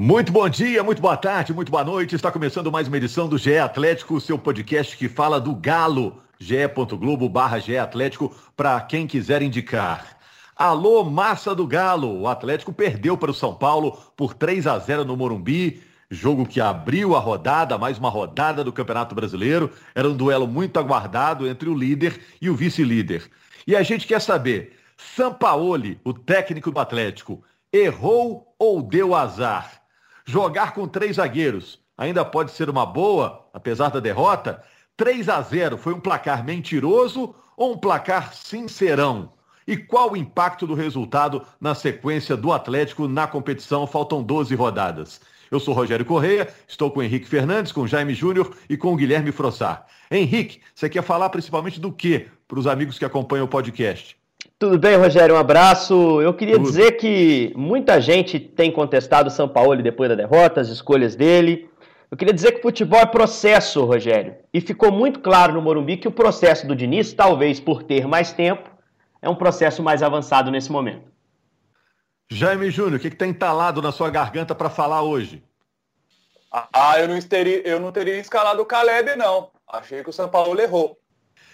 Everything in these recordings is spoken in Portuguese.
Muito bom dia, muito boa tarde, muito boa noite. Está começando mais uma edição do GE Atlético, seu podcast que fala do Galo. ge.globo barra GE Atlético, para quem quiser indicar. Alô, massa do Galo! O Atlético perdeu para o São Paulo por 3 a 0 no Morumbi. Jogo que abriu a rodada, mais uma rodada do Campeonato Brasileiro. Era um duelo muito aguardado entre o líder e o vice-líder. E a gente quer saber, Sampaoli, o técnico do Atlético, errou ou deu azar? Jogar com três zagueiros ainda pode ser uma boa, apesar da derrota? 3 a 0 foi um placar mentiroso ou um placar sincerão? E qual o impacto do resultado na sequência do Atlético na competição? Faltam 12 rodadas. Eu sou Rogério Correia, estou com Henrique Fernandes, com Jaime Júnior e com Guilherme Frossar. Henrique, você quer falar principalmente do que para os amigos que acompanham o podcast? Tudo bem, Rogério? Um abraço. Eu queria Tudo. dizer que muita gente tem contestado o São Paulo depois da derrota, as escolhas dele. Eu queria dizer que futebol é processo, Rogério. E ficou muito claro no Morumbi que o processo do Diniz, talvez por ter mais tempo, é um processo mais avançado nesse momento. Jaime Júnior, o que está entalado na sua garganta para falar hoje? Ah, eu não, teria, eu não teria escalado o Caleb, não. Achei que o São Paulo errou.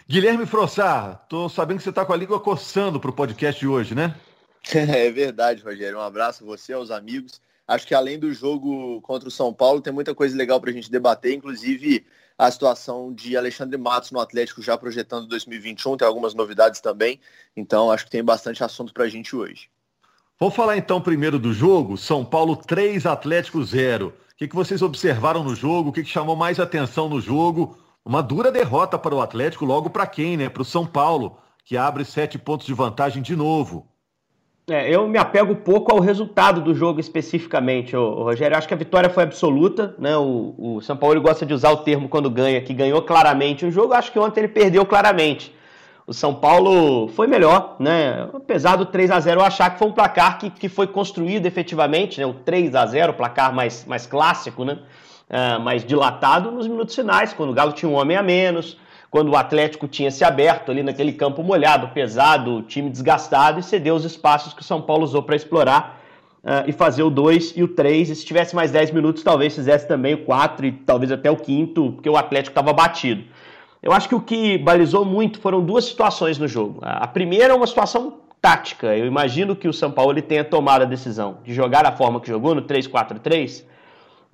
Guilherme Frossar, tô sabendo que você está com a língua coçando para o podcast de hoje, né? É verdade, Rogério. Um abraço a você, aos amigos. Acho que além do jogo contra o São Paulo, tem muita coisa legal para a gente debater, inclusive a situação de Alexandre Matos no Atlético já projetando 2021, tem algumas novidades também. Então, acho que tem bastante assunto para a gente hoje. Vou falar então primeiro do jogo. São Paulo 3, Atlético 0. O que, que vocês observaram no jogo? O que, que chamou mais atenção no jogo? Uma dura derrota para o Atlético, logo para quem, né? Para o São Paulo, que abre sete pontos de vantagem de novo. É, eu me apego pouco ao resultado do jogo especificamente, ô, ô, Rogério. Acho que a vitória foi absoluta, né? O, o São Paulo gosta de usar o termo quando ganha, que ganhou claramente o jogo. Acho que ontem ele perdeu claramente. O São Paulo foi melhor, né? Apesar do 3 a 0 eu achar que foi um placar que, que foi construído efetivamente, né? O 3 a 0 o placar mais, mais clássico, né? Uh, mais dilatado nos minutos finais, quando o Galo tinha um homem a menos, quando o Atlético tinha se aberto ali naquele campo molhado, pesado, time desgastado, e cedeu os espaços que o São Paulo usou para explorar uh, e fazer o 2 e o 3. E se tivesse mais 10 minutos, talvez fizesse também o 4 e talvez até o quinto, porque o Atlético estava batido. Eu acho que o que balizou muito foram duas situações no jogo. A primeira é uma situação tática. Eu imagino que o São Paulo ele tenha tomado a decisão de jogar da forma que jogou, no 3-4-3,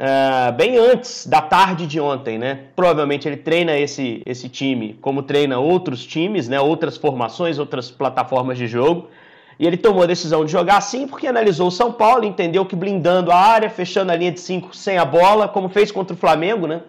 Uh, bem antes da tarde de ontem, né? Provavelmente ele treina esse, esse time como treina outros times, né? Outras formações, outras plataformas de jogo. E ele tomou a decisão de jogar assim porque analisou o São Paulo, entendeu que blindando a área, fechando a linha de 5 sem a bola, como fez contra o Flamengo, né?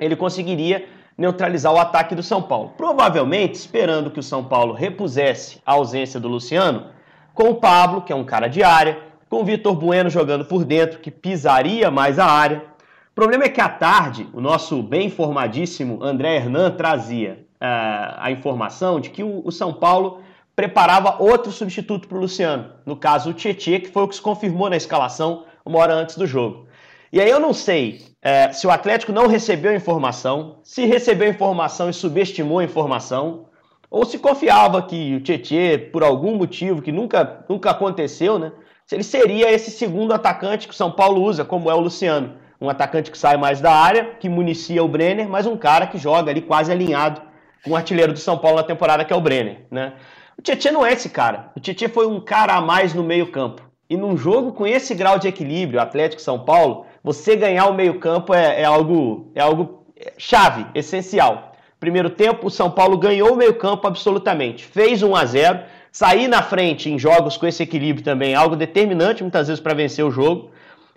Ele conseguiria neutralizar o ataque do São Paulo. Provavelmente esperando que o São Paulo repusesse a ausência do Luciano com o Pablo, que é um cara de área, com o Vitor Bueno jogando por dentro, que pisaria mais a área. O problema é que à tarde, o nosso bem informadíssimo André Hernan trazia uh, a informação de que o, o São Paulo preparava outro substituto para o Luciano, no caso o Tietchan, que foi o que se confirmou na escalação uma hora antes do jogo. E aí eu não sei é, se o Atlético não recebeu informação, se recebeu informação e subestimou a informação, ou se confiava que o Tietchan, por algum motivo que nunca, nunca aconteceu, né, se ele seria esse segundo atacante que o São Paulo usa, como é o Luciano. Um atacante que sai mais da área, que municia o Brenner, mas um cara que joga ali quase alinhado com o artilheiro do São Paulo na temporada, que é o Brenner. Né? O Tietchan não é esse cara. O Tietchan foi um cara a mais no meio-campo. E num jogo com esse grau de equilíbrio, Atlético São Paulo, você ganhar o meio-campo é, é, algo, é algo chave, essencial. Primeiro tempo, o São Paulo ganhou o meio-campo absolutamente. Fez 1 a 0 sair na frente em jogos com esse equilíbrio também, algo determinante muitas vezes para vencer o jogo,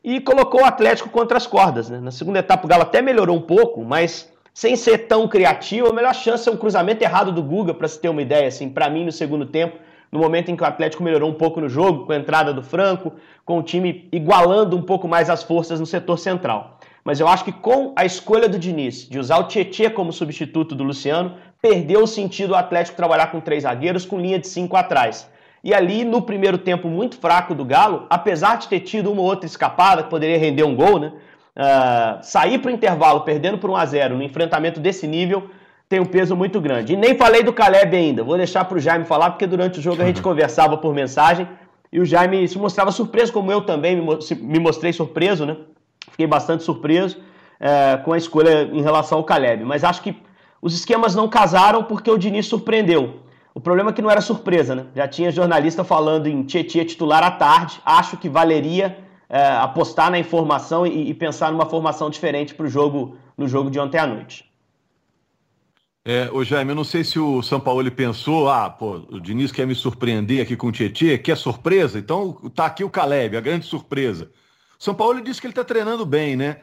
e colocou o Atlético contra as cordas. Né? Na segunda etapa o Galo até melhorou um pouco, mas sem ser tão criativo, a melhor chance é um cruzamento errado do Guga, para se ter uma ideia, assim, para mim no segundo tempo, no momento em que o Atlético melhorou um pouco no jogo, com a entrada do Franco, com o time igualando um pouco mais as forças no setor central. Mas eu acho que com a escolha do Diniz de usar o Tietchan como substituto do Luciano, perdeu o sentido o Atlético trabalhar com três zagueiros com linha de cinco atrás. E ali, no primeiro tempo muito fraco do Galo, apesar de ter tido uma ou outra escapada que poderia render um gol, né? Uh, sair para o intervalo perdendo por 1 a 0 no enfrentamento desse nível tem um peso muito grande. E nem falei do Caleb ainda, vou deixar para o Jaime falar, porque durante o jogo a gente conversava por mensagem. E o Jaime se mostrava surpreso, como eu também me mostrei surpreso, né? Fiquei bastante surpreso é, com a escolha em relação ao Caleb. Mas acho que os esquemas não casaram porque o Diniz surpreendeu. O problema é que não era surpresa, né? Já tinha jornalista falando em Tietchan titular à tarde. Acho que valeria é, apostar na informação e, e, pensar numa formação diferente para o jogo no jogo de ontem à noite. É, ô Jaime, eu não sei se o São Paulo pensou, ah, pô, o Diniz quer me surpreender aqui com o Tietchan, que é surpresa, então tá aqui o Caleb, a grande surpresa. São Paulo disse que ele está treinando bem, né?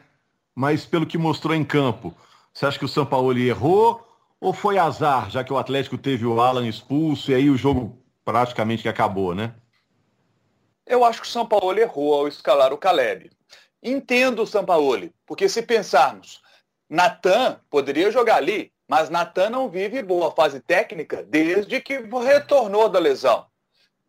Mas pelo que mostrou em campo, você acha que o São Paulo errou ou foi azar, já que o Atlético teve o Alan expulso e aí o jogo praticamente que acabou, né? Eu acho que o São Paulo errou ao escalar o Caleb. Entendo o São Paulo, porque se pensarmos, Natan poderia jogar ali, mas Natan não vive boa fase técnica desde que retornou da lesão.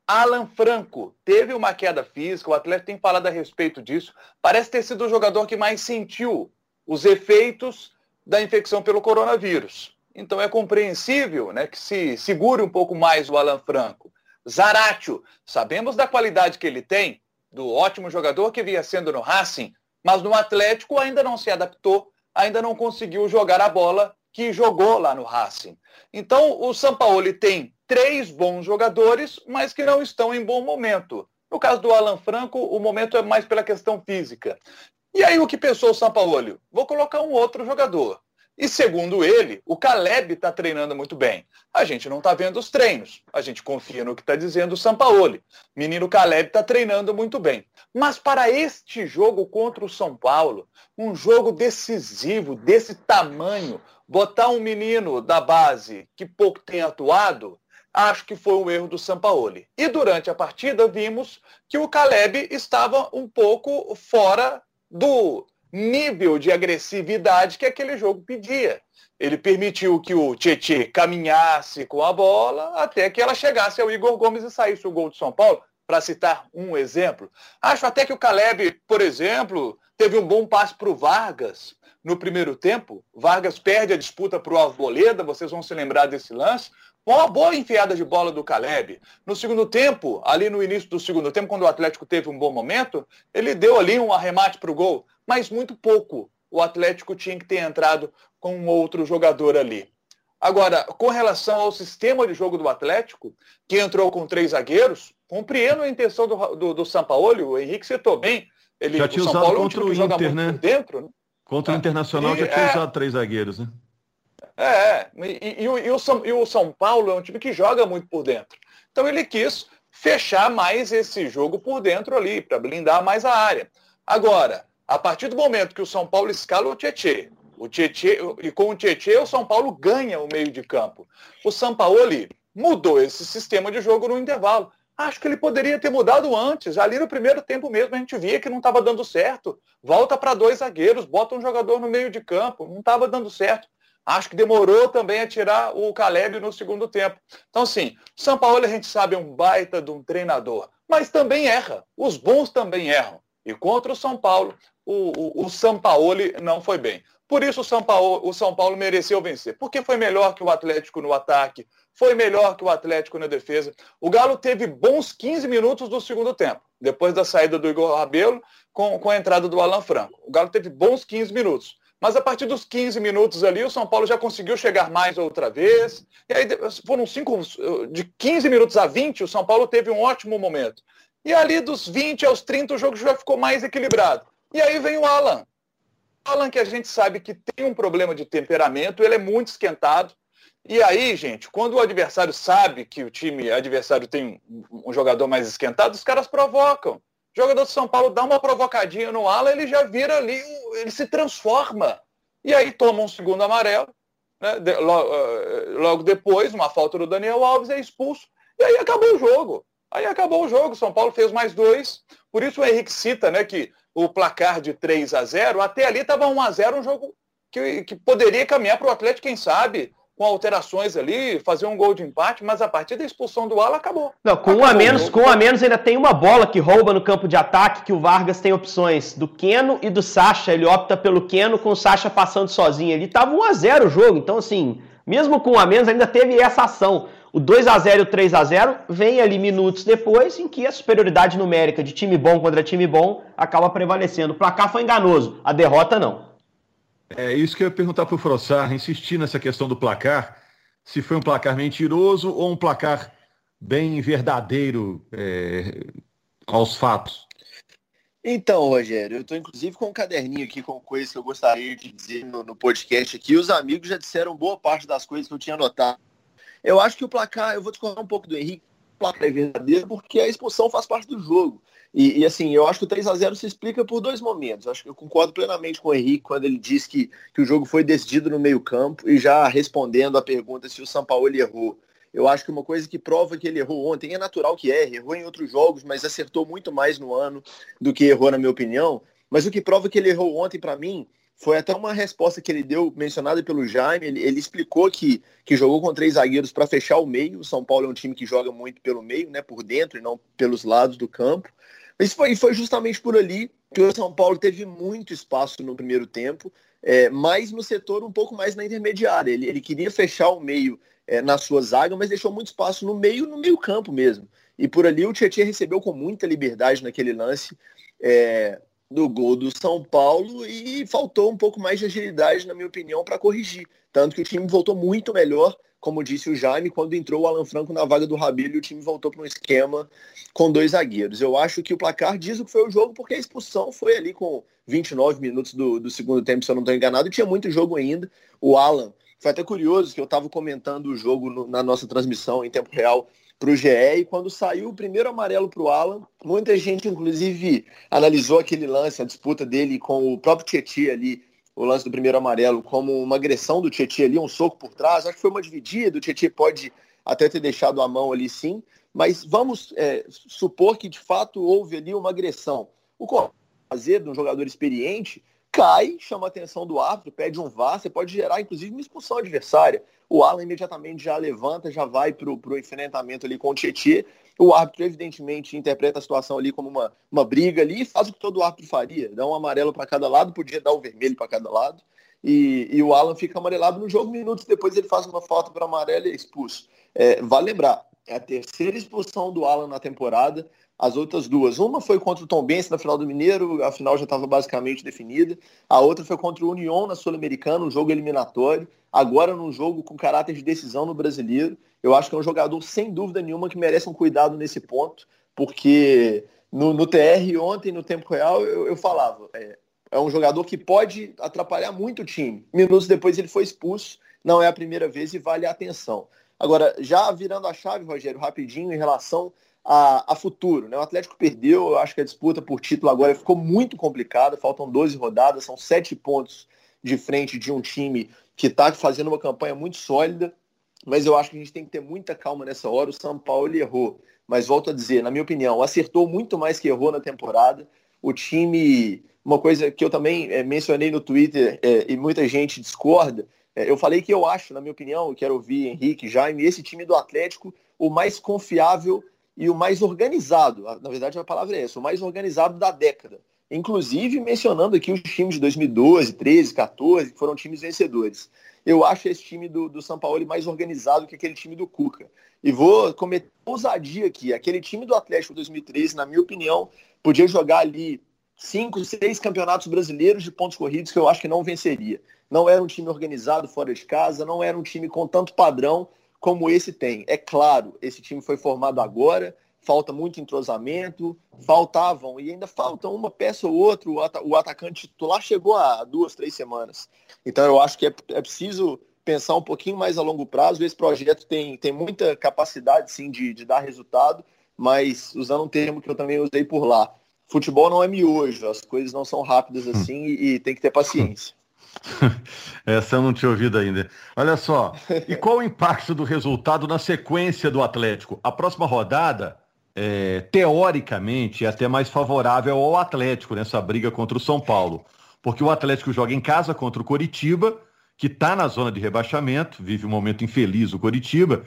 Alan Franco teve uma queda física, o atleta tem falado a respeito disso. Parece ter sido o jogador que mais sentiu os efeitos da infecção pelo coronavírus. Então é compreensível né, que se segure um pouco mais o Alan Franco. Zaratio, sabemos da qualidade que ele tem, do ótimo jogador que vinha sendo no Racing, mas no Atlético ainda não se adaptou, ainda não conseguiu jogar a bola que jogou lá no Racing. Então o Sampaoli tem três bons jogadores, mas que não estão em bom momento. No caso do Alan Franco, o momento é mais pela questão física. E aí o que pensou o Sampaoli? Vou colocar um outro jogador. E segundo ele, o Caleb está treinando muito bem. A gente não está vendo os treinos. A gente confia no que está dizendo o Sampaoli. Menino Caleb está treinando muito bem. Mas para este jogo contra o São Paulo, um jogo decisivo, desse tamanho, botar um menino da base que pouco tem atuado, acho que foi um erro do Sampaoli. E durante a partida vimos que o Caleb estava um pouco fora do nível de agressividade que aquele jogo pedia. Ele permitiu que o Tietê caminhasse com a bola até que ela chegasse ao Igor Gomes e saísse o gol de São Paulo, para citar um exemplo. Acho até que o Caleb, por exemplo, teve um bom passe para o Vargas no primeiro tempo. Vargas perde a disputa para o Arboleda, vocês vão se lembrar desse lance. Uma boa enfiada de bola do Caleb. No segundo tempo, ali no início do segundo tempo, quando o Atlético teve um bom momento, ele deu ali um arremate para o gol mas muito pouco. O Atlético tinha que ter entrado com um outro jogador ali. Agora, com relação ao sistema de jogo do Atlético, que entrou com três zagueiros, compreendo a intenção do, do, do Sampaoli, o Henrique citou bem. Ele, já tinha usado Paulo contra é um o Inter, né? Dentro, né? Contra o Internacional e, já tinha é, usado três zagueiros, né? É, e, e, e, o São, e o São Paulo é um time que joga muito por dentro. Então ele quis fechar mais esse jogo por dentro ali, para blindar mais a área. Agora, a partir do momento que o São Paulo escala o Tietê, o Tietê e com o Tietê o São Paulo ganha o meio de campo. O Sampaoli mudou esse sistema de jogo no intervalo. Acho que ele poderia ter mudado antes. Ali no primeiro tempo mesmo a gente via que não estava dando certo. Volta para dois zagueiros, bota um jogador no meio de campo. Não estava dando certo. Acho que demorou também a tirar o Caleb no segundo tempo. Então, sim, São Paulo a gente sabe é um baita de um treinador, mas também erra. Os bons também erram. E contra o São Paulo, o, o, o Sampaoli não foi bem. Por isso o São, Paulo, o São Paulo mereceu vencer. Porque foi melhor que o Atlético no ataque, foi melhor que o Atlético na defesa. O Galo teve bons 15 minutos do segundo tempo, depois da saída do Igor Rabelo com, com a entrada do Alan Franco. O Galo teve bons 15 minutos. Mas a partir dos 15 minutos ali, o São Paulo já conseguiu chegar mais outra vez. E aí foram cinco, de 15 minutos a 20, o São Paulo teve um ótimo momento. E ali dos 20 aos 30 o jogo já ficou mais equilibrado. E aí vem o Alan. O Alan que a gente sabe que tem um problema de temperamento, ele é muito esquentado. E aí, gente, quando o adversário sabe que o time adversário tem um jogador mais esquentado, os caras provocam. O jogador de São Paulo dá uma provocadinha no Alan, ele já vira ali, ele se transforma. E aí toma um segundo amarelo, né? Eh, logo depois, uma falta do Daniel Alves, é expulso. E aí acabou o jogo. Aí acabou o jogo, São Paulo fez mais dois. Por isso o Henrique cita né, que o placar de 3 a 0 até ali estava 1 a 0 um jogo que, que poderia caminhar para o Atlético, quem sabe, com alterações ali, fazer um gol de empate, mas a partir da expulsão do Ala acabou. Não, com acabou um a menos, com um a menos ainda tem uma bola que rouba no campo de ataque, que o Vargas tem opções do Keno e do Sacha. Ele opta pelo Keno com o Sacha passando sozinho ali. Tava 1 a 0 o jogo, então assim, mesmo com um a menos ainda teve essa ação. O 2 a 0 e o 3 a 0 vem ali minutos depois em que a superioridade numérica de time bom contra time bom acaba prevalecendo. O placar foi enganoso, a derrota não. É isso que eu ia perguntar para o Frossar, insistir nessa questão do placar, se foi um placar mentiroso ou um placar bem verdadeiro é, aos fatos. Então, Rogério, eu estou inclusive com um caderninho aqui com coisas que eu gostaria de dizer no, no podcast aqui. Os amigos já disseram boa parte das coisas que eu tinha anotado. Eu acho que o placar, eu vou discordar um pouco do Henrique, placar é verdadeiro porque a expulsão faz parte do jogo. E, e, assim, eu acho que o 3 a 0 se explica por dois momentos. Eu acho que eu concordo plenamente com o Henrique quando ele diz que, que o jogo foi decidido no meio-campo e já respondendo a pergunta se o São Paulo errou. Eu acho que uma coisa que prova que ele errou ontem, é natural que erre, errou em outros jogos, mas acertou muito mais no ano do que errou, na minha opinião. Mas o que prova que ele errou ontem, para mim, foi até uma resposta que ele deu, mencionada pelo Jaime. Ele, ele explicou que, que jogou com três zagueiros para fechar o meio. O São Paulo é um time que joga muito pelo meio, né, por dentro e não pelos lados do campo. Mas foi, foi justamente por ali que o São Paulo teve muito espaço no primeiro tempo, é, mais no setor um pouco mais na intermediária. Ele, ele queria fechar o meio é, na sua zaga, mas deixou muito espaço no meio, no meio campo mesmo. E por ali o Tietchan recebeu com muita liberdade naquele lance é, do gol do São Paulo e faltou um pouco mais de agilidade, na minha opinião, para corrigir. Tanto que o time voltou muito melhor, como disse o Jaime, quando entrou o Alan Franco na vaga do Rabelo, o time voltou para um esquema com dois zagueiros. Eu acho que o placar diz o que foi o jogo, porque a expulsão foi ali com 29 minutos do, do segundo tempo, se eu não estou enganado, e tinha muito jogo ainda. O Alan foi até curioso que eu estava comentando o jogo no, na nossa transmissão em tempo real para o GE e quando saiu o primeiro amarelo para o Alan, muita gente inclusive analisou aquele lance, a disputa dele com o próprio Tietchan ali, o lance do primeiro amarelo, como uma agressão do Tietchan ali, um soco por trás. Acho que foi uma dividida, o Tietchan pode até ter deixado a mão ali sim, mas vamos é, supor que de fato houve ali uma agressão. O fazer de um jogador experiente cai, chama a atenção do árbitro, pede um VAR, você pode gerar inclusive uma expulsão adversária. O Alan imediatamente já levanta, já vai para o enfrentamento ali com o Tietchan. O árbitro, evidentemente, interpreta a situação ali como uma, uma briga ali e faz o que todo árbitro faria. Dá um amarelo para cada lado, podia dar o vermelho para cada lado. E, e, o Alan fica amarelado no jogo, minutos depois ele faz uma falta para amarelo e é expulso. É, vale lembrar, é a terceira expulsão do Alan na temporada as outras duas. Uma foi contra o Tom Benz na final do Mineiro, a final já estava basicamente definida. A outra foi contra o União na Sul-Americana, um jogo eliminatório. Agora num jogo com caráter de decisão no brasileiro. Eu acho que é um jogador, sem dúvida nenhuma, que merece um cuidado nesse ponto, porque no, no TR ontem, no tempo real, eu, eu falava, é, é um jogador que pode atrapalhar muito o time. Minutos depois ele foi expulso, não é a primeira vez e vale a atenção. Agora, já virando a chave, Rogério, rapidinho, em relação a, a futuro. Né? O Atlético perdeu, eu acho que a disputa por título agora ficou muito complicada, faltam 12 rodadas, são sete pontos de frente de um time que está fazendo uma campanha muito sólida, mas eu acho que a gente tem que ter muita calma nessa hora. O São Paulo errou, mas volto a dizer, na minha opinião, acertou muito mais que errou na temporada. O time, uma coisa que eu também é, mencionei no Twitter é, e muita gente discorda, é, eu falei que eu acho, na minha opinião, eu quero ouvir Henrique, Jaime, esse time do Atlético, o mais confiável e o mais organizado, na verdade a palavra é essa, o mais organizado da década. Inclusive mencionando aqui os times de 2012, 13, 14, que foram times vencedores. Eu acho esse time do, do São Paulo mais organizado que aquele time do Cuca. E vou cometer ousadia aqui. Aquele time do Atlético 2013, na minha opinião, podia jogar ali cinco, seis campeonatos brasileiros de pontos corridos que eu acho que não venceria. Não era um time organizado fora de casa, não era um time com tanto padrão como esse tem. É claro, esse time foi formado agora, falta muito entrosamento, faltavam e ainda faltam uma peça ou outra. O, atacante titular chegou há duas, três semanas. Então eu acho que é, é preciso pensar um pouquinho mais a longo prazo. Esse projeto tem, tem muita capacidade sim de, de dar resultado, mas usando um termo que eu também usei por lá, futebol não é miojo, as coisas não são rápidas hum. assim e, e tem que ter paciência. Essa eu não tinha ouvido ainda. Olha só, e qual o impacto do resultado na sequência do Atlético? A próxima rodada, é, teoricamente, é até mais favorável ao Atlético nessa briga contra o São Paulo. Porque o Atlético joga em casa contra o Coritiba, que está na zona de rebaixamento, vive um momento infeliz o Coritiba,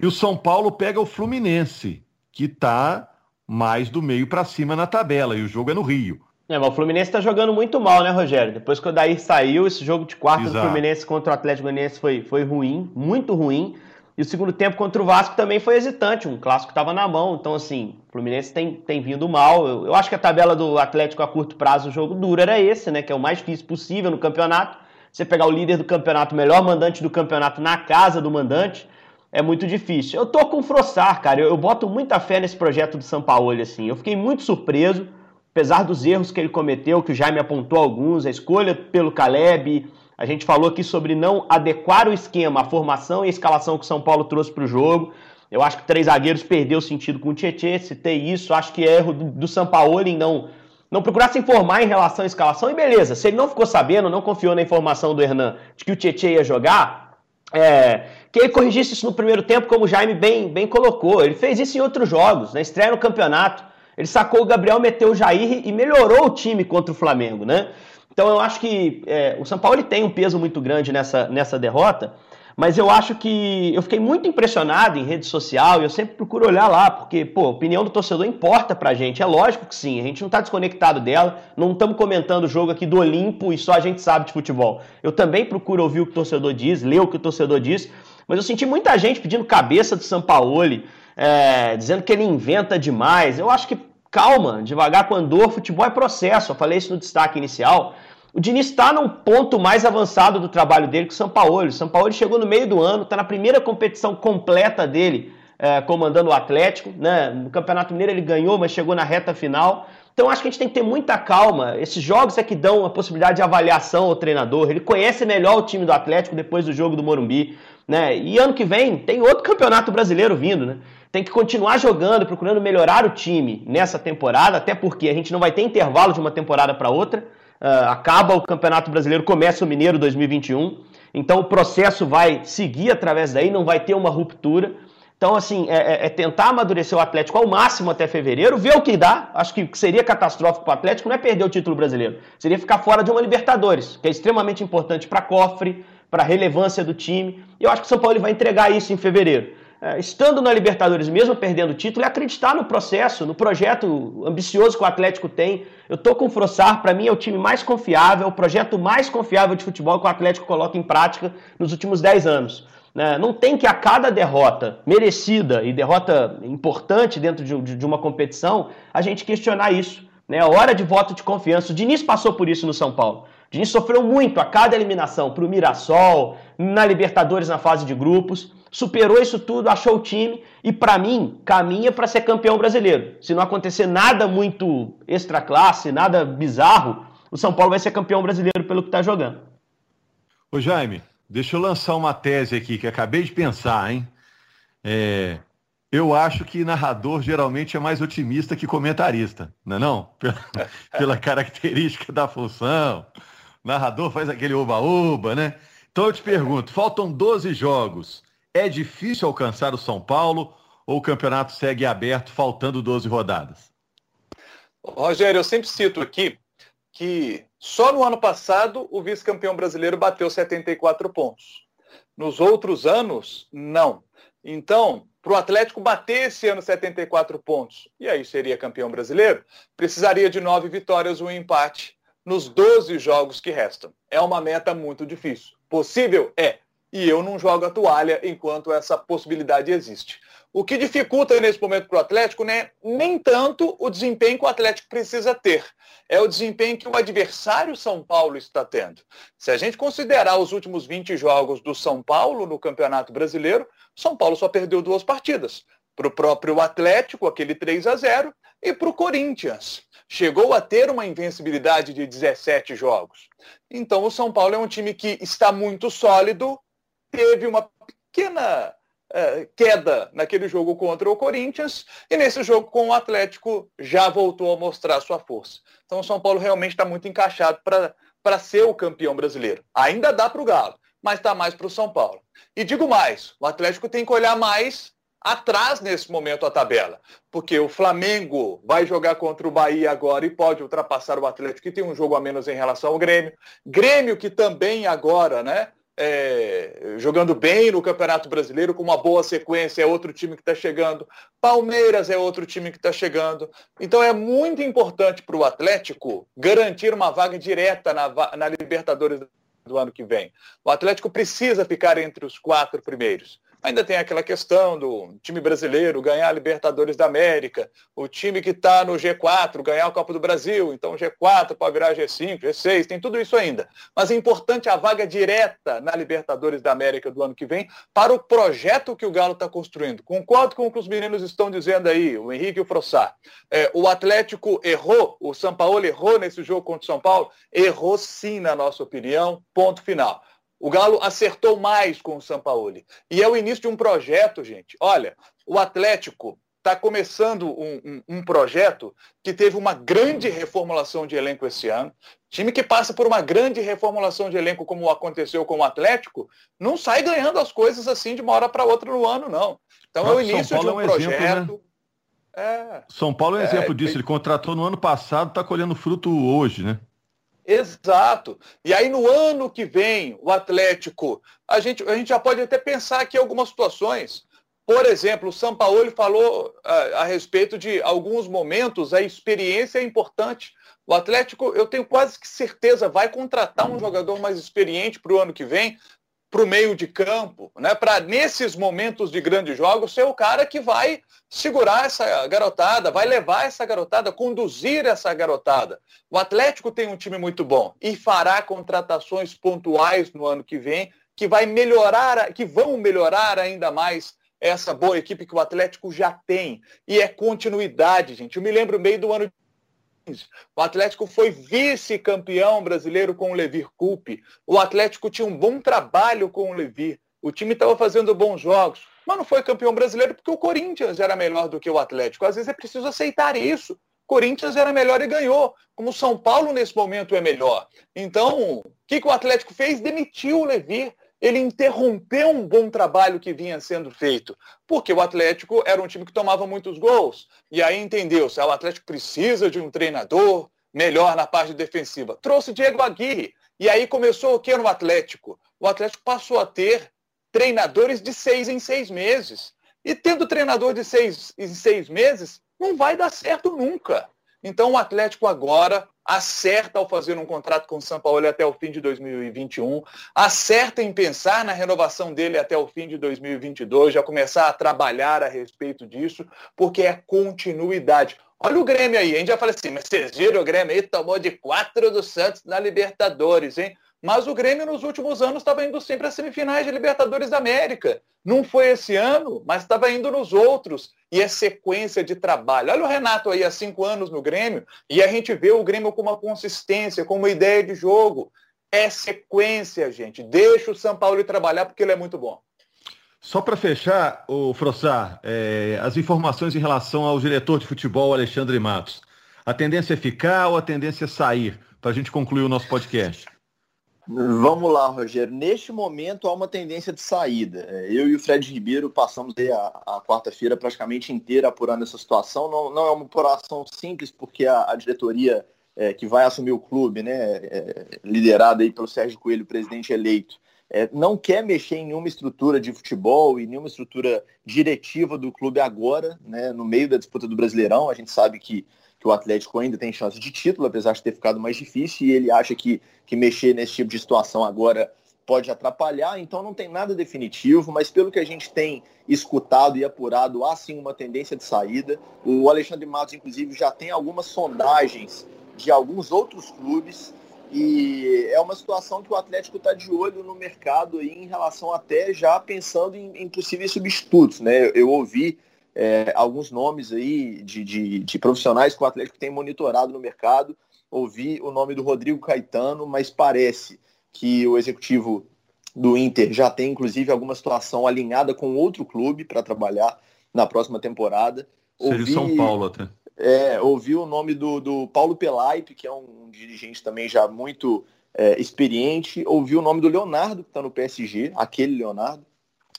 e o São Paulo pega o Fluminense, que está mais do meio para cima na tabela, e o jogo é no Rio. É, mas o Fluminense tá jogando muito mal, né, Rogério? Depois que o Daí saiu, esse jogo de quarta do Fluminense contra o Atlético Goianiense foi, foi ruim, muito ruim. E o segundo tempo contra o Vasco também foi hesitante, um clássico estava na mão. Então, assim, o Fluminense tem, tem vindo mal. Eu, eu, acho que a tabela do Atlético a curto prazo, o jogo duro era esse, né? Que é o mais difícil possível no campeonato. Você pegar o líder do campeonato, o melhor mandante do campeonato na casa do mandante, é muito difícil. Eu tô com o Frossar, cara. Eu, eu boto muita fé nesse projeto do São Paulo, assim. Eu fiquei muito surpreso, apesar dos erros que ele cometeu, que o Jaime apontou alguns, a escolha pelo Caleb a gente falou aqui sobre não adequar o esquema, a formação e a escalação que o São Paulo trouxe para o jogo. Eu acho que três zagueiros perdeu o sentido com o Tietchan, citei isso. Acho que é erro do, do São Paulo em não, não procurar se informar em relação à escalação. E beleza, se ele não ficou sabendo, não confiou na informação do Hernan de que o Tietchan ia jogar, é, que ele corrigisse isso no primeiro tempo, como o Jaime bem, bem colocou. Ele fez isso em outros jogos, na estreia no campeonato. Ele sacou o Gabriel, meteu o Jair e melhorou o time contra o Flamengo, né? Então eu acho que é, o São Paulo tem um peso muito grande nessa, nessa derrota, mas eu acho que eu fiquei muito impressionado em rede social e eu sempre procuro olhar lá, porque, pô, a opinião do torcedor importa pra gente. É lógico que sim, a gente não tá desconectado dela, não estamos comentando o jogo aqui do Olimpo e só a gente sabe de futebol. Eu também procuro ouvir o que o torcedor diz, ler o que o torcedor diz, mas eu senti muita gente pedindo cabeça do Sampaoli, é, dizendo que ele inventa demais. Eu acho que calma, devagar com andor, futebol é processo. Eu falei isso no destaque inicial. O Diniz está num ponto mais avançado do trabalho dele que o São Paulo. O São Paulo chegou no meio do ano, está na primeira competição completa dele, é, comandando o Atlético. Né? No Campeonato Mineiro ele ganhou, mas chegou na reta final. Então acho que a gente tem que ter muita calma. Esses jogos é que dão a possibilidade de avaliação ao treinador. Ele conhece melhor o time do Atlético depois do jogo do Morumbi. Né? E ano que vem tem outro campeonato brasileiro vindo. Né? Tem que continuar jogando, procurando melhorar o time nessa temporada, até porque a gente não vai ter intervalo de uma temporada para outra. Uh, acaba o Campeonato Brasileiro, começa o Mineiro 2021. Então o processo vai seguir através daí, não vai ter uma ruptura. Então, assim, é, é, é, tentar amadurecer o Atlético ao máximo até fevereiro, ver o que dá. Acho que seria catastrófico para o Atlético não é perder o título brasileiro, seria ficar fora de uma Libertadores, que é extremamente importante para cofre, para a relevância do time. Eu acho que o São Paulo vai entregar isso em fevereiro é, estando na Libertadores, mesmo perdendo o título, é acreditar no processo, no projeto ambicioso que o Atlético tem. Eu tô com o Frossar, para mim é o time mais confiável, o projeto mais confiável de futebol que o Atlético coloca em prática nos últimos 10 anos. Né? Não tem que a cada derrota merecida e derrota importante dentro de, uma competição, a gente questionar isso. Né? A hora de voto de confiança. O Diniz passou por isso no São Paulo. O Diniz sofreu muito a cada eliminação para o Mirassol, na Libertadores na fase de grupos superou isso tudo, achou o time e, para mim, caminha para ser campeão brasileiro. Se não acontecer nada muito extra classe, nada bizarro, o São Paulo vai ser campeão brasileiro pelo que está jogando. Ô Jaime, deixa eu lançar uma tese aqui que acabei de pensar, hein? É, eu acho que narrador geralmente é mais otimista que comentarista, não é não? Pela, pela característica da função. Narrador faz aquele oba-oba, né? Então eu te pergunto, faltam 12 jogos. É difícil alcançar o São Paulo ou o campeonato segue aberto, faltando 12 rodadas? Rogério, eu sempre cito aqui que só no ano passado o vice-campeão brasileiro bateu 74 pontos. Nos outros anos, não. Então, para o Atlético bater esse ano 74 pontos, e aí seria campeão brasileiro, precisaria de nove vitórias, um empate nos 12 jogos que restam. É uma meta muito difícil. Possível? É e eu não jogo a toalha enquanto essa possibilidade existe. O que dificulta nesse momento para o Atlético né, nem tanto o desempenho que o Atlético precisa ter, é o desempenho que o adversário São Paulo está tendo. Se a gente considerar os últimos 20 jogos do São Paulo no Campeonato Brasileiro, São Paulo só perdeu duas partidas. Para o próprio Atlético, aquele 3 a 0 e para o Corinthians. Chegou a ter uma invencibilidade de 17 jogos. Então o São Paulo é um time que está muito sólido, teve uma pequena uh, queda naquele jogo contra o Corinthians e nesse jogo com o Atlético já voltou a mostrar sua força. Então o São Paulo realmente está muito encaixado para ser o campeão brasileiro. Ainda dá para o Galo, mas está mais para o São Paulo. E digo mais, o Atlético tem que olhar mais atrás nesse momento a tabela, porque o Flamengo vai jogar contra o Bahia agora e pode ultrapassar o Atlético, que tem um jogo a menos em relação ao Grêmio. Grêmio que também agora, né, é, jogando bem no Campeonato Brasileiro, com uma boa sequência, é outro time que está chegando. Palmeiras é outro time que está chegando. Então é muito importante para o Atlético garantir uma vaga direta na, na Libertadores do ano que vem. O Atlético precisa ficar entre os quatro primeiros. Ainda tem aquela questão do time brasileiro ganhar a Libertadores da América, o time que está no G4 ganhar a Copa do Brasil, então G4 para virar G5, G6, tem tudo isso ainda. Mas é importante a vaga direta na Libertadores da América do ano que vem para o projeto que o Galo está construindo. Concordo com o que os meninos estão dizendo aí, o Henrique e o Frossar. É, o Atlético errou, o São Paulo errou nesse jogo contra o São Paulo? Errou sim, na nossa opinião, ponto final. O Galo acertou mais com o Sampaoli. E é o início de um projeto, gente. Olha, o Atlético está começando um, um, um, projeto que teve uma grande reformulação de elenco esse ano. Time que passa por uma grande reformulação de elenco, como aconteceu com o Atlético, não sai ganhando as coisas assim de uma hora para outra no ano, não. Então é o início de um, é um projeto. Exemplo, né? é, São Paulo é um é, exemplo disso. Ele contratou no ano passado, está colhendo fruto hoje, né? Exato. E aí no ano que vem, o Atlético, a gente, a gente já pode até pensar aqui algumas situações. Por exemplo, o Sampaoli falou a, a respeito de alguns momentos, a experiência é importante. O Atlético, eu tenho quase que certeza, vai contratar um jogador mais experiente para o ano que vem, para o meio de campo, né? para nesses momentos de grandes jogos ser o cara que vai segurar essa garotada, vai levar essa garotada, conduzir essa garotada. O Atlético tem um time muito bom e fará contratações pontuais no ano que vem que vai melhorar, que vão melhorar ainda mais essa boa equipe que o Atlético já tem. E é continuidade, gente. Eu me lembro meio do ano o Atlético foi vice-campeão brasileiro com o Levir Coupe. O Atlético tinha um bom trabalho com o Levir. O time estava fazendo bons jogos, mas não foi campeão brasileiro porque o Corinthians era melhor do que o Atlético. Às vezes é preciso aceitar isso. Corinthians era melhor e ganhou, como o São Paulo nesse momento é melhor. Então, o que, que o Atlético fez? Demitiu o Levir ele interrompeu um bom trabalho que vinha sendo feito, porque o Atlético era um time que tomava muitos gols. E aí entendeu-se, o Atlético precisa de um treinador melhor na parte defensiva. Trouxe Diego Aguirre. E aí começou o que no Atlético? O Atlético passou a ter treinadores de seis em seis meses. E tendo treinador de seis em seis meses, não vai dar certo nunca. Então o Atlético agora acerta ao fazer um contrato com o São Paulo até o fim de 2021, acerta em pensar na renovação dele até o fim de 2022, já começar a trabalhar a respeito disso, porque é continuidade. Olha o Grêmio aí, a gente já fala assim, mas vocês viram o Grêmio aí, tomou de quatro do Santos na Libertadores, hein? Mas o Grêmio nos últimos anos estava indo sempre às semifinais de Libertadores da América. Não foi esse ano, mas estava indo nos outros. E é sequência de trabalho. Olha o Renato aí há cinco anos no Grêmio e a gente vê o Grêmio com uma consistência, com uma ideia de jogo. É sequência, gente. Deixa o São Paulo trabalhar porque ele é muito bom. Só para fechar, o Frossar, é, as informações em relação ao diretor de futebol Alexandre Matos. A tendência é ficar ou a tendência é sair? Para a gente concluir o nosso podcast. Vamos lá, Rogério. Neste momento há uma tendência de saída. É, eu e o Fred Ribeiro passamos a, a quarta-feira praticamente inteira apurando essa situação. Não, não é uma apuração simples, porque a, a diretoria é, que vai assumir o clube, né, é, liderada aí pelo Sérgio Coelho, presidente eleito, é, não quer mexer em nenhuma estrutura de futebol e nenhuma estrutura diretiva do clube agora, né, no meio da disputa do Brasileirão. A gente sabe que que o Atlético ainda tem chance de título, apesar de ter ficado mais difícil, e ele acha que, que mexer nesse tipo de situação agora pode atrapalhar, então não tem nada definitivo, mas pelo que a gente tem escutado e apurado, há sim uma tendência de saída. O Alexandre Matos, inclusive, já tem algumas sondagens de alguns outros clubes e é uma situação que o Atlético está de olho no mercado aí em relação até já pensando em, em possíveis substitutos. Né? Eu ouvi é, alguns nomes aí de, de, de, profissionais que o Atlético tem monitorado no mercado. Ouvi o nome do Rodrigo Caetano, mas parece que o executivo do Inter já tem, inclusive, alguma situação alinhada com outro clube para trabalhar na próxima temporada. Ouvi, Seria São Paulo até. É, ouvi o nome do, do Paulo Pelaipe, que é um dirigente também já muito é, experiente. Ouvi o nome do Leonardo, que está no PSG, aquele Leonardo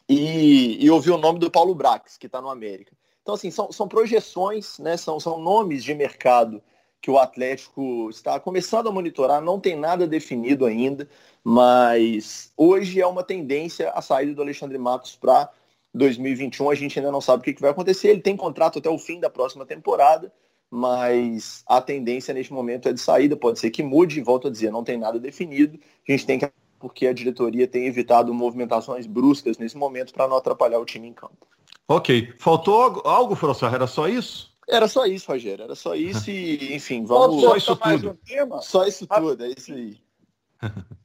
e, e o nome do Paulo Brax, que está no América. Então, assim, são, são projeções, né? são, são nomes de mercado que o Atlético está começando a monitorar, não tem nada definido ainda, mas hoje é uma tendência a saída do Alexandre Matos para 2021. A gente ainda não sabe o que, que vai acontecer. Ele tem contrato até o fim da próxima temporada, mas a tendência neste momento é de saída. Pode ser que mude, volto a dizer, não tem nada definido. A gente tem que porque a diretoria tem evitado movimentações bruscas nesse momento para não atrapalhar o time em campo. Ok. Faltou algo, Frossar? Era só isso? Era só isso, Rogério. Era só isso e, enfim, vamos. Só isso tudo. Um só isso tudo, é isso aí.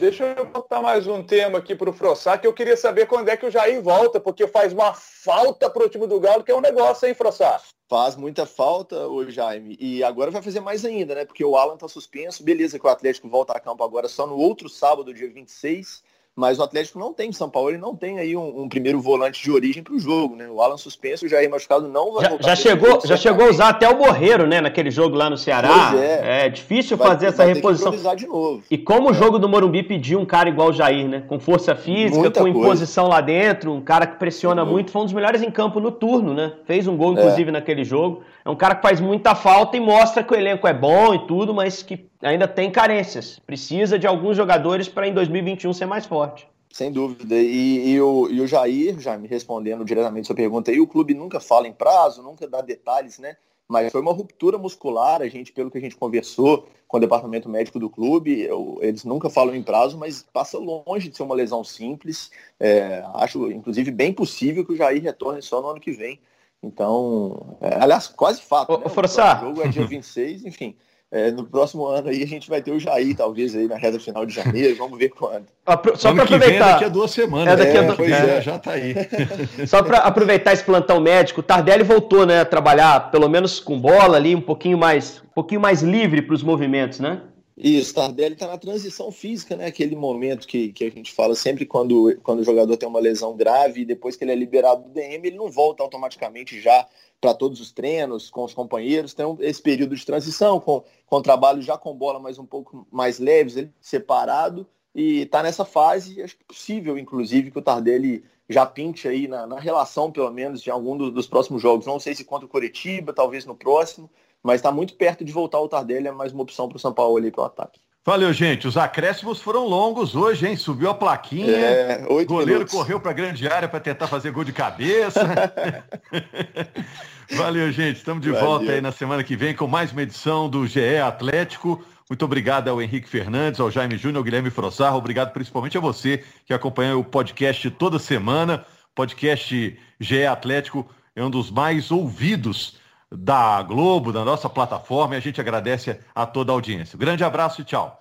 Deixa eu botar mais um tema aqui para o Frossar, que eu queria saber quando é que o Jair volta, porque faz uma falta para o time do Galo, que é um negócio, hein, Frossar? Faz muita falta, o Jaime. E agora vai fazer mais ainda, né? Porque o Alan tá suspenso. Beleza que o Atlético volta a campo agora só no outro sábado, dia 26 mas o Atlético não tem, São Paulo ele não tem aí um, um primeiro volante de origem para o jogo, né? O Alan suspenso, o Jair machucado não vai já, voltar. Já chegou, já chegou a usar até o Borreiro, né? Naquele jogo lá no Ceará. é. é difícil vai, fazer essa reposição. de novo. E como é. o jogo do Morumbi pediu um cara igual o Jair, né? Com força física, Muita com coisa. imposição lá dentro, um cara que pressiona uhum. muito, foi um dos melhores em campo no turno, né? Fez um gol, inclusive, é. naquele jogo. É um cara que faz muita falta e mostra que o elenco é bom e tudo, mas que ainda tem carências. Precisa de alguns jogadores para em 2021 ser mais forte. Sem dúvida. E, e, o, e o Jair, já me respondendo diretamente a sua pergunta aí, o clube nunca fala em prazo, nunca dá detalhes, né? Mas foi uma ruptura muscular, a gente, pelo que a gente conversou com o departamento médico do clube, eu, eles nunca falam em prazo, mas passa longe de ser uma lesão simples. É, acho, inclusive, bem possível que o Jair retorne só no ano que vem. Então, é, aliás, quase fato. Ô, né? O jogo é dia 26, enfim. É, no próximo ano aí a gente vai ter o Jair, talvez, aí na reta final de janeiro, vamos ver quando. Só para aproveitar. Vem, daqui a duas semanas. É, daqui a é, do... é, é, já tá aí. Só para aproveitar esse plantão médico, o Tardelli voltou, né, a trabalhar pelo menos com bola ali, um pouquinho mais, um pouquinho mais livre para os movimentos, né? Isso, Tardelli está na transição física, né? Aquele momento que, que a gente fala sempre quando, quando o jogador tem uma lesão grave e depois que ele é liberado do DM, ele não volta automaticamente já para todos os treinos, com os companheiros. Tem esse período de transição, com, com trabalho já com bola mais um pouco mais leves, ele separado, e está nessa fase, acho que possível, inclusive, que o Tardelli já pinte aí na, na relação, pelo menos, de algum do, dos próximos jogos. Não sei se contra o Coritiba, talvez no próximo, mas está muito perto de voltar o Tardelli, é mais uma opção para o São Paulo ali para o ataque. Valeu, gente. Os acréscimos foram longos hoje, hein? Subiu a plaquinha. É, o goleiro minutos. correu para a grande área para tentar fazer gol de cabeça. Valeu, gente. Estamos de Valeu. volta aí na semana que vem com mais uma edição do GE Atlético. Muito obrigado ao Henrique Fernandes, ao Jaime Júnior, ao Guilherme Frossar. Obrigado principalmente a você que acompanha o podcast toda semana. Podcast GE Atlético é um dos mais ouvidos da Globo, da nossa plataforma, e a gente agradece a toda a audiência. grande abraço e tchau.